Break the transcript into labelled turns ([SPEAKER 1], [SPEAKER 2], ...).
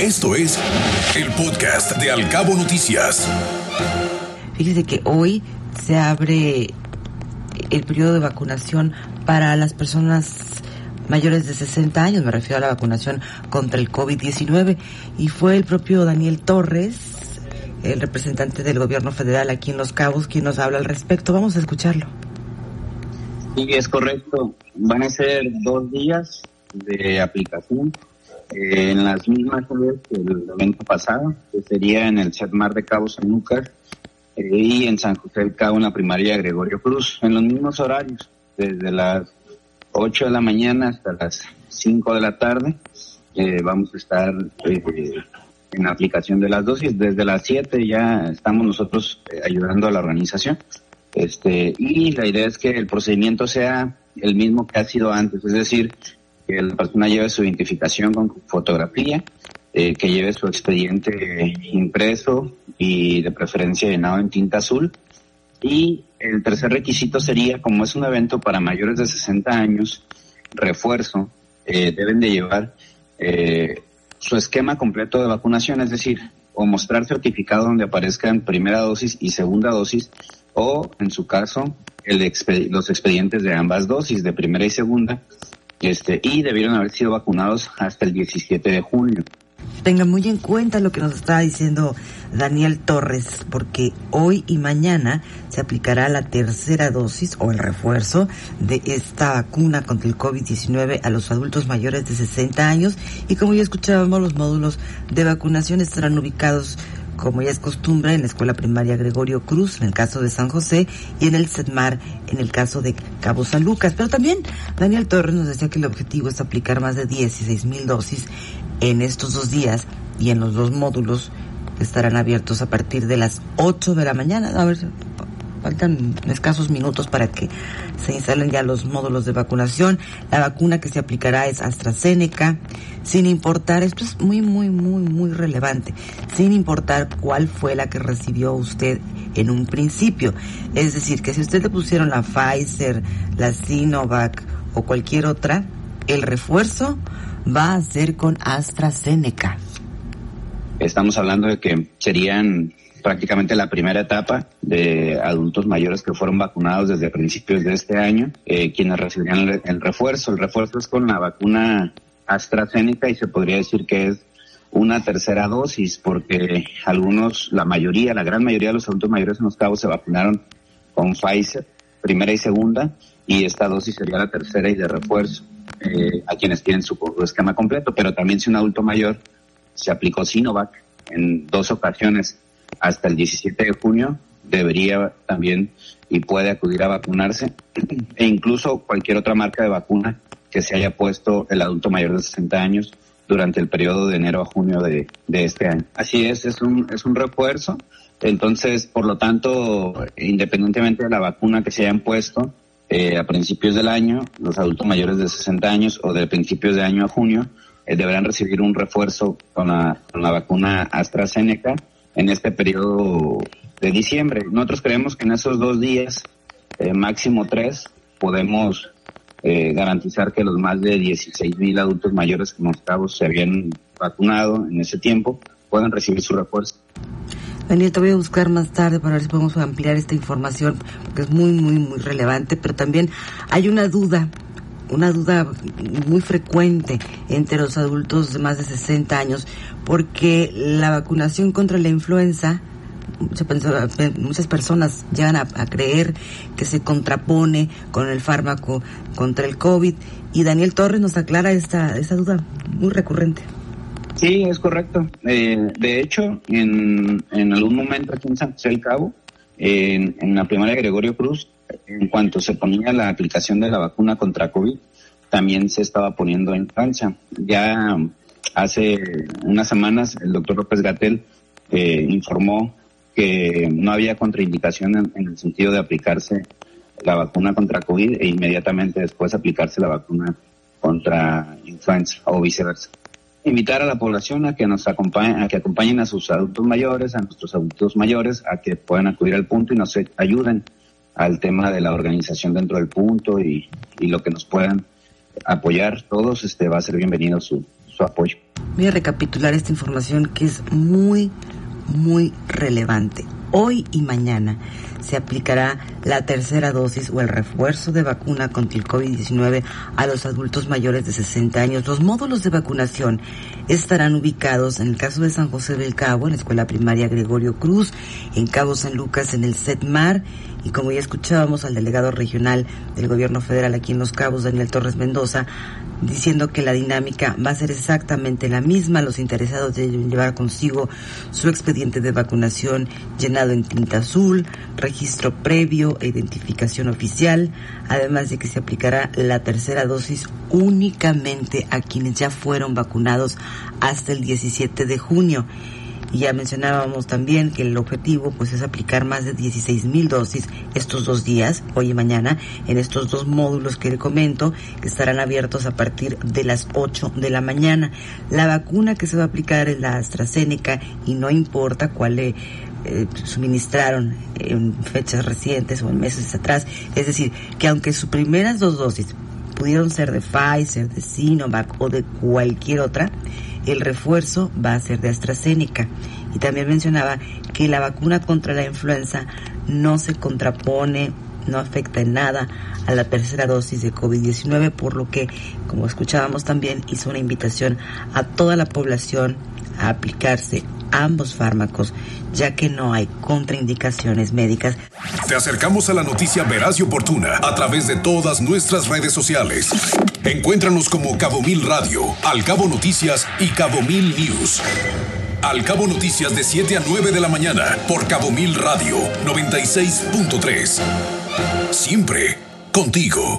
[SPEAKER 1] Esto es el podcast de Alcabo Noticias.
[SPEAKER 2] Fíjese que hoy se abre el periodo de vacunación para las personas mayores de 60 años, me refiero a la vacunación contra el COVID-19, y fue el propio Daniel Torres, el representante del gobierno federal aquí en Los Cabos, quien nos habla al respecto. Vamos a escucharlo.
[SPEAKER 3] Sí, es correcto. Van a ser dos días de aplicación eh, en las mismas que el evento pasado, que sería en el CETMAR de Cabo San Lucas eh, y en San José del Cabo en la primaria Gregorio Cruz, en los mismos horarios, desde las 8 de la mañana hasta las 5 de la tarde. Eh, vamos a estar en aplicación de las dosis. Desde las 7 ya estamos nosotros ayudando a la organización. Este, y la idea es que el procedimiento sea el mismo que ha sido antes, es decir, que la persona lleve su identificación con fotografía, eh, que lleve su expediente impreso y de preferencia llenado en tinta azul. Y el tercer requisito sería, como es un evento para mayores de 60 años, refuerzo, eh, deben de llevar eh, su esquema completo de vacunación, es decir, o mostrar certificado donde aparezcan primera dosis y segunda dosis o, en su caso, el los expedientes de ambas dosis, de primera y segunda, este, y debieron haber sido vacunados hasta el 17 de junio.
[SPEAKER 2] Tenga muy en cuenta lo que nos está diciendo Daniel Torres, porque hoy y mañana se aplicará la tercera dosis o el refuerzo de esta vacuna contra el COVID-19 a los adultos mayores de 60 años y como ya escuchábamos, los módulos de vacunación estarán ubicados como ya es costumbre, en la escuela primaria Gregorio Cruz, en el caso de San José, y en el CEDMAR, en el caso de Cabo San Lucas. Pero también Daniel Torres nos decía que el objetivo es aplicar más de 16 mil dosis en estos dos días y en los dos módulos que estarán abiertos a partir de las 8 de la mañana. A ver, faltan escasos minutos para que se instalen ya los módulos de vacunación. La vacuna que se aplicará es AstraZeneca, sin importar, esto es muy, muy, muy, muy relevante, sin importar cuál fue la que recibió usted en un principio. Es decir, que si usted le pusieron la Pfizer, la Sinovac o cualquier otra, el refuerzo va a ser con AstraZeneca.
[SPEAKER 3] Estamos hablando de que serían prácticamente la primera etapa de adultos mayores que fueron vacunados desde principios de este año, eh, quienes recibirán el, refuerzo. El refuerzo es con la vacuna AstraZeneca y se podría decir que es una tercera dosis porque algunos, la mayoría, la gran mayoría de los adultos mayores en los cabos se vacunaron con Pfizer, primera y segunda, y esta dosis sería la tercera y de refuerzo eh, a quienes tienen su esquema completo, pero también si un adulto mayor se aplicó Sinovac en dos ocasiones hasta el 17 de junio debería también y puede acudir a vacunarse e incluso cualquier otra marca de vacuna que se haya puesto el adulto mayor de 60 años durante el periodo de enero a junio de, este año. Así es, es un, es un refuerzo. Entonces, por lo tanto, independientemente de la vacuna que se hayan puesto eh, a principios del año, los adultos mayores de 60 años o de principios de año a junio eh, deberán recibir un refuerzo con la, con la vacuna AstraZeneca en este periodo de diciembre. Nosotros creemos que en esos dos días, eh, máximo tres, podemos eh, garantizar que los más de 16 mil adultos mayores que mostramos se habían vacunado en ese tiempo puedan recibir su refuerzo.
[SPEAKER 2] Daniel, te voy a buscar más tarde para ver si podemos ampliar esta información, porque es muy, muy, muy relevante, pero también hay una duda una duda muy frecuente entre los adultos de más de 60 años, porque la vacunación contra la influenza, muchas personas llegan a, creer que se contrapone con el fármaco contra el COVID, y Daniel Torres nos aclara esta, esta duda muy recurrente.
[SPEAKER 3] Sí, es correcto. Eh, de hecho, en, en algún momento aquí en San José Cabo, en, en la primaria Gregorio Cruz, en cuanto se ponía la aplicación de la vacuna contra COVID, también se estaba poniendo en Francia. Ya hace unas semanas el doctor López Gatel eh, informó que no había contraindicación en, el sentido de aplicarse la vacuna contra COVID e inmediatamente después aplicarse la vacuna contra influenza o viceversa. Invitar a la población a que nos acompañen, a que acompañen a sus adultos mayores, a nuestros adultos mayores, a que puedan acudir al punto y nos ayuden al tema de la organización dentro del punto y, y lo que nos puedan apoyar todos, este va a ser bienvenido su, su apoyo.
[SPEAKER 2] Voy a recapitular esta información que es muy, muy relevante. Hoy y mañana se aplicará la tercera dosis o el refuerzo de vacuna contra el COVID-19 a los adultos mayores de 60 años. Los módulos de vacunación estarán ubicados en el caso de San José del Cabo, en la Escuela Primaria Gregorio Cruz, en Cabo San Lucas, en el CETMAR, y como ya escuchábamos al delegado regional del gobierno federal aquí en Los Cabos, Daniel Torres Mendoza, diciendo que la dinámica va a ser exactamente la misma. Los interesados deben llevar consigo su expediente de vacunación llenado en tinta azul, registro previo e identificación oficial, además de que se aplicará la tercera dosis únicamente a quienes ya fueron vacunados hasta el 17 de junio. Y ya mencionábamos también que el objetivo pues es aplicar más de 16 mil dosis estos dos días, hoy y mañana, en estos dos módulos que le comento, que estarán abiertos a partir de las 8 de la mañana. La vacuna que se va a aplicar es la AstraZeneca y no importa cuál le eh, suministraron en fechas recientes o en meses atrás. Es decir, que aunque sus primeras dos dosis pudieron ser de Pfizer, de Sinovac o de cualquier otra, el refuerzo va a ser de AstraZeneca. Y también mencionaba que la vacuna contra la influenza no se contrapone, no afecta en nada a la tercera dosis de COVID-19, por lo que, como escuchábamos también, hizo una invitación a toda la población a aplicarse ambos fármacos, ya que no hay contraindicaciones médicas.
[SPEAKER 1] Te acercamos a la noticia veraz y oportuna a través de todas nuestras redes sociales. Encuéntranos como Cabo Mil Radio, Al Cabo Noticias y Cabo Mil News. Al Cabo Noticias de 7 a 9 de la mañana por Cabo Mil Radio 96.3. Siempre contigo.